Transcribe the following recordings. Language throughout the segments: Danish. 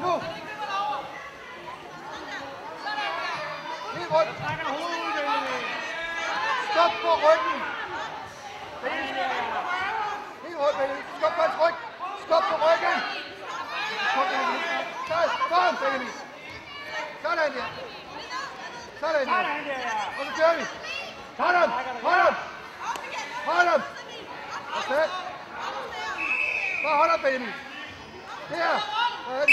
Move! Ryggen. Helt rundt. Stop på hans ryg. Stop på ryggen. Kom. Sådan, sådan, Benjamin. Sådan der. Sådan der. Og så kører vi. Hold ham. Hold ham. Hold ham. Okay. Bare hold ham, Benjamin. Der. Sådan.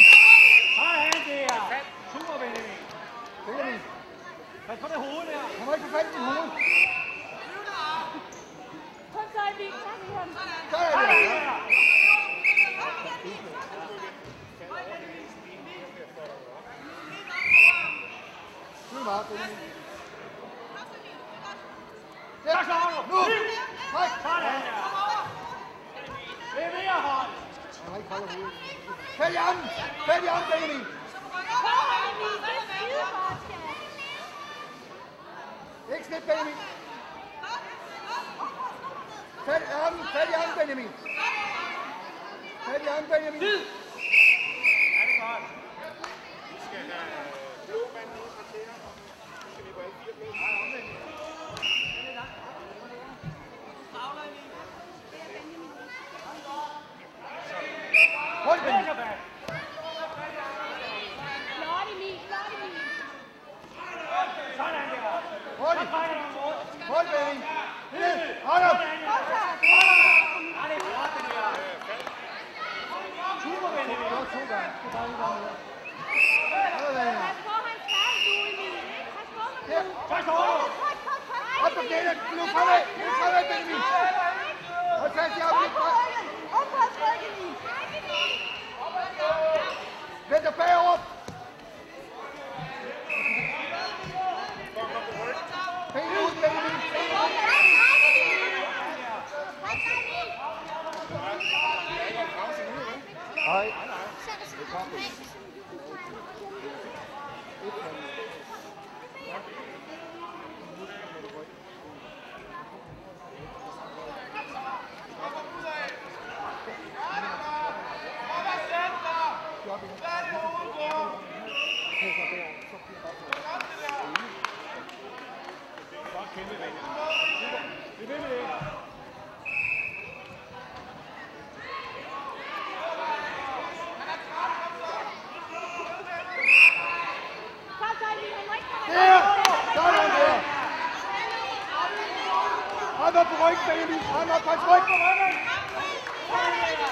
Sådan der! Super, Benjamin! Benjamin. Pas på det hoved der! Han må ikke få fat i dit hoved. Kom så, Emil. Tak i ham. Sådan Sådan der. der! Nu slår du! Nu. Træk. Sådan! Det er mere hold! Han har ikke holdt hovedet. Fat i armen. Fat i armen, Benjamin. Ikke slip, Benjamin. Fat i armen. Fat i armen, Benjamin. Fat i armen, Benjamin. Ja, det er godt. Sådan der! Ham. Sådan der! Kom så. Tryk, tryk. Op på knæene. Nu fremad. Nu fremad, Benjamin. Hold fast i Op armen. på. Op på hans ryg, Vend dig bagover. Benet ud, Benjamin. Benet ud. Nej. Godt kæmpe, Benjamin. Bliv ved med det. Kom så, Emil. Han må ikke komme Der. Sådan der. Hånd op på ryggen, Baby. Hånd op på hans ryg.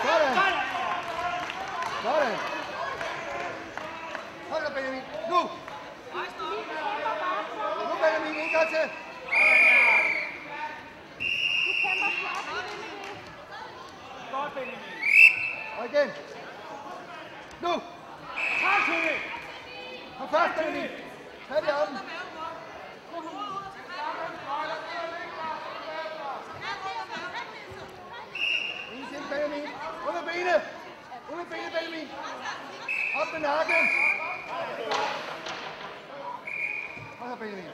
Sådan. Sådan! Sådan. Hold da, Benjamin. Nu. Nu, Benjamin. En gang til. Du kæmper flot. Godt, Benjamin. Og igen. Nu. Tak, Kom først, Benjamin. Tag det i armen til, Benjamin. Ud med benet. Ud med benet, Benjamin. Op med nakken. Hold her, Benjamin.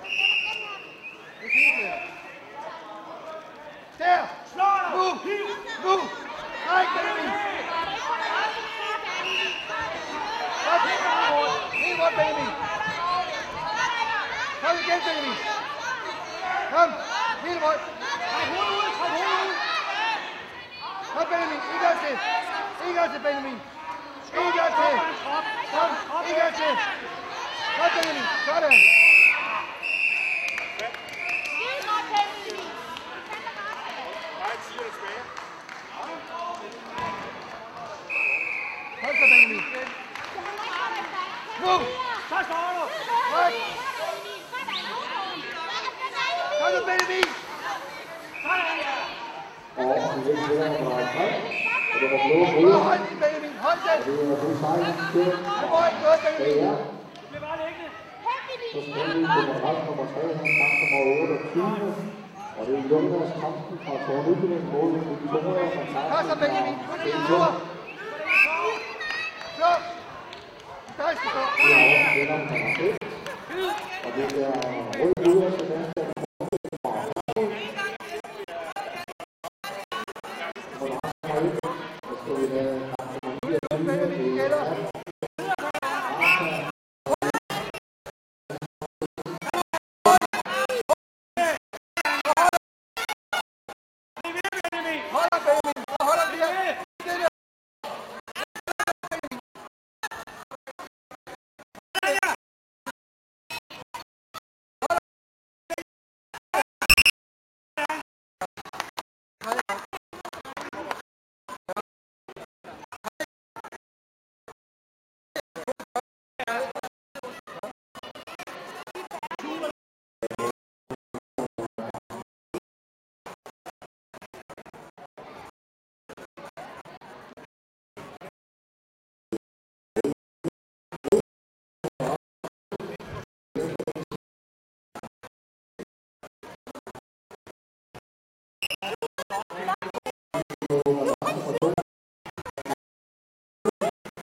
Det er fint, det. Der. Slå dig! Nu. Nu. Nej, Benjamin. Godt, Helt godt, Benjamin. Kom igen, Benjamin. Kom. Helt rundt. Træk hovedet ud! Træk hovedet ud! Kom, Benjamin. En gang til. Ikke til, Benjamin. En til. Kom. En gang til. Kom, Benjamin. Sådan. Skide godt, Emil. Kæmper godt. Kom så, Benjamin. Nu. Så står du! Træk. Kom så, Benjamin. Sådan der! Og vi vil det, nummer 3. Og det var blå bryder. hold. Hold den. Det er på 16 til. Må ikke noget, Det er bare liggende. Så skal nummer 3, han kamp nummer 28. Og det er Jonas Kampen fra Tornykøbing mod Victoria fra Kom så, Benjamin. Kun tur. Slå. Der skal stå. Det er også nummer 6. Og det er rød ud af til together.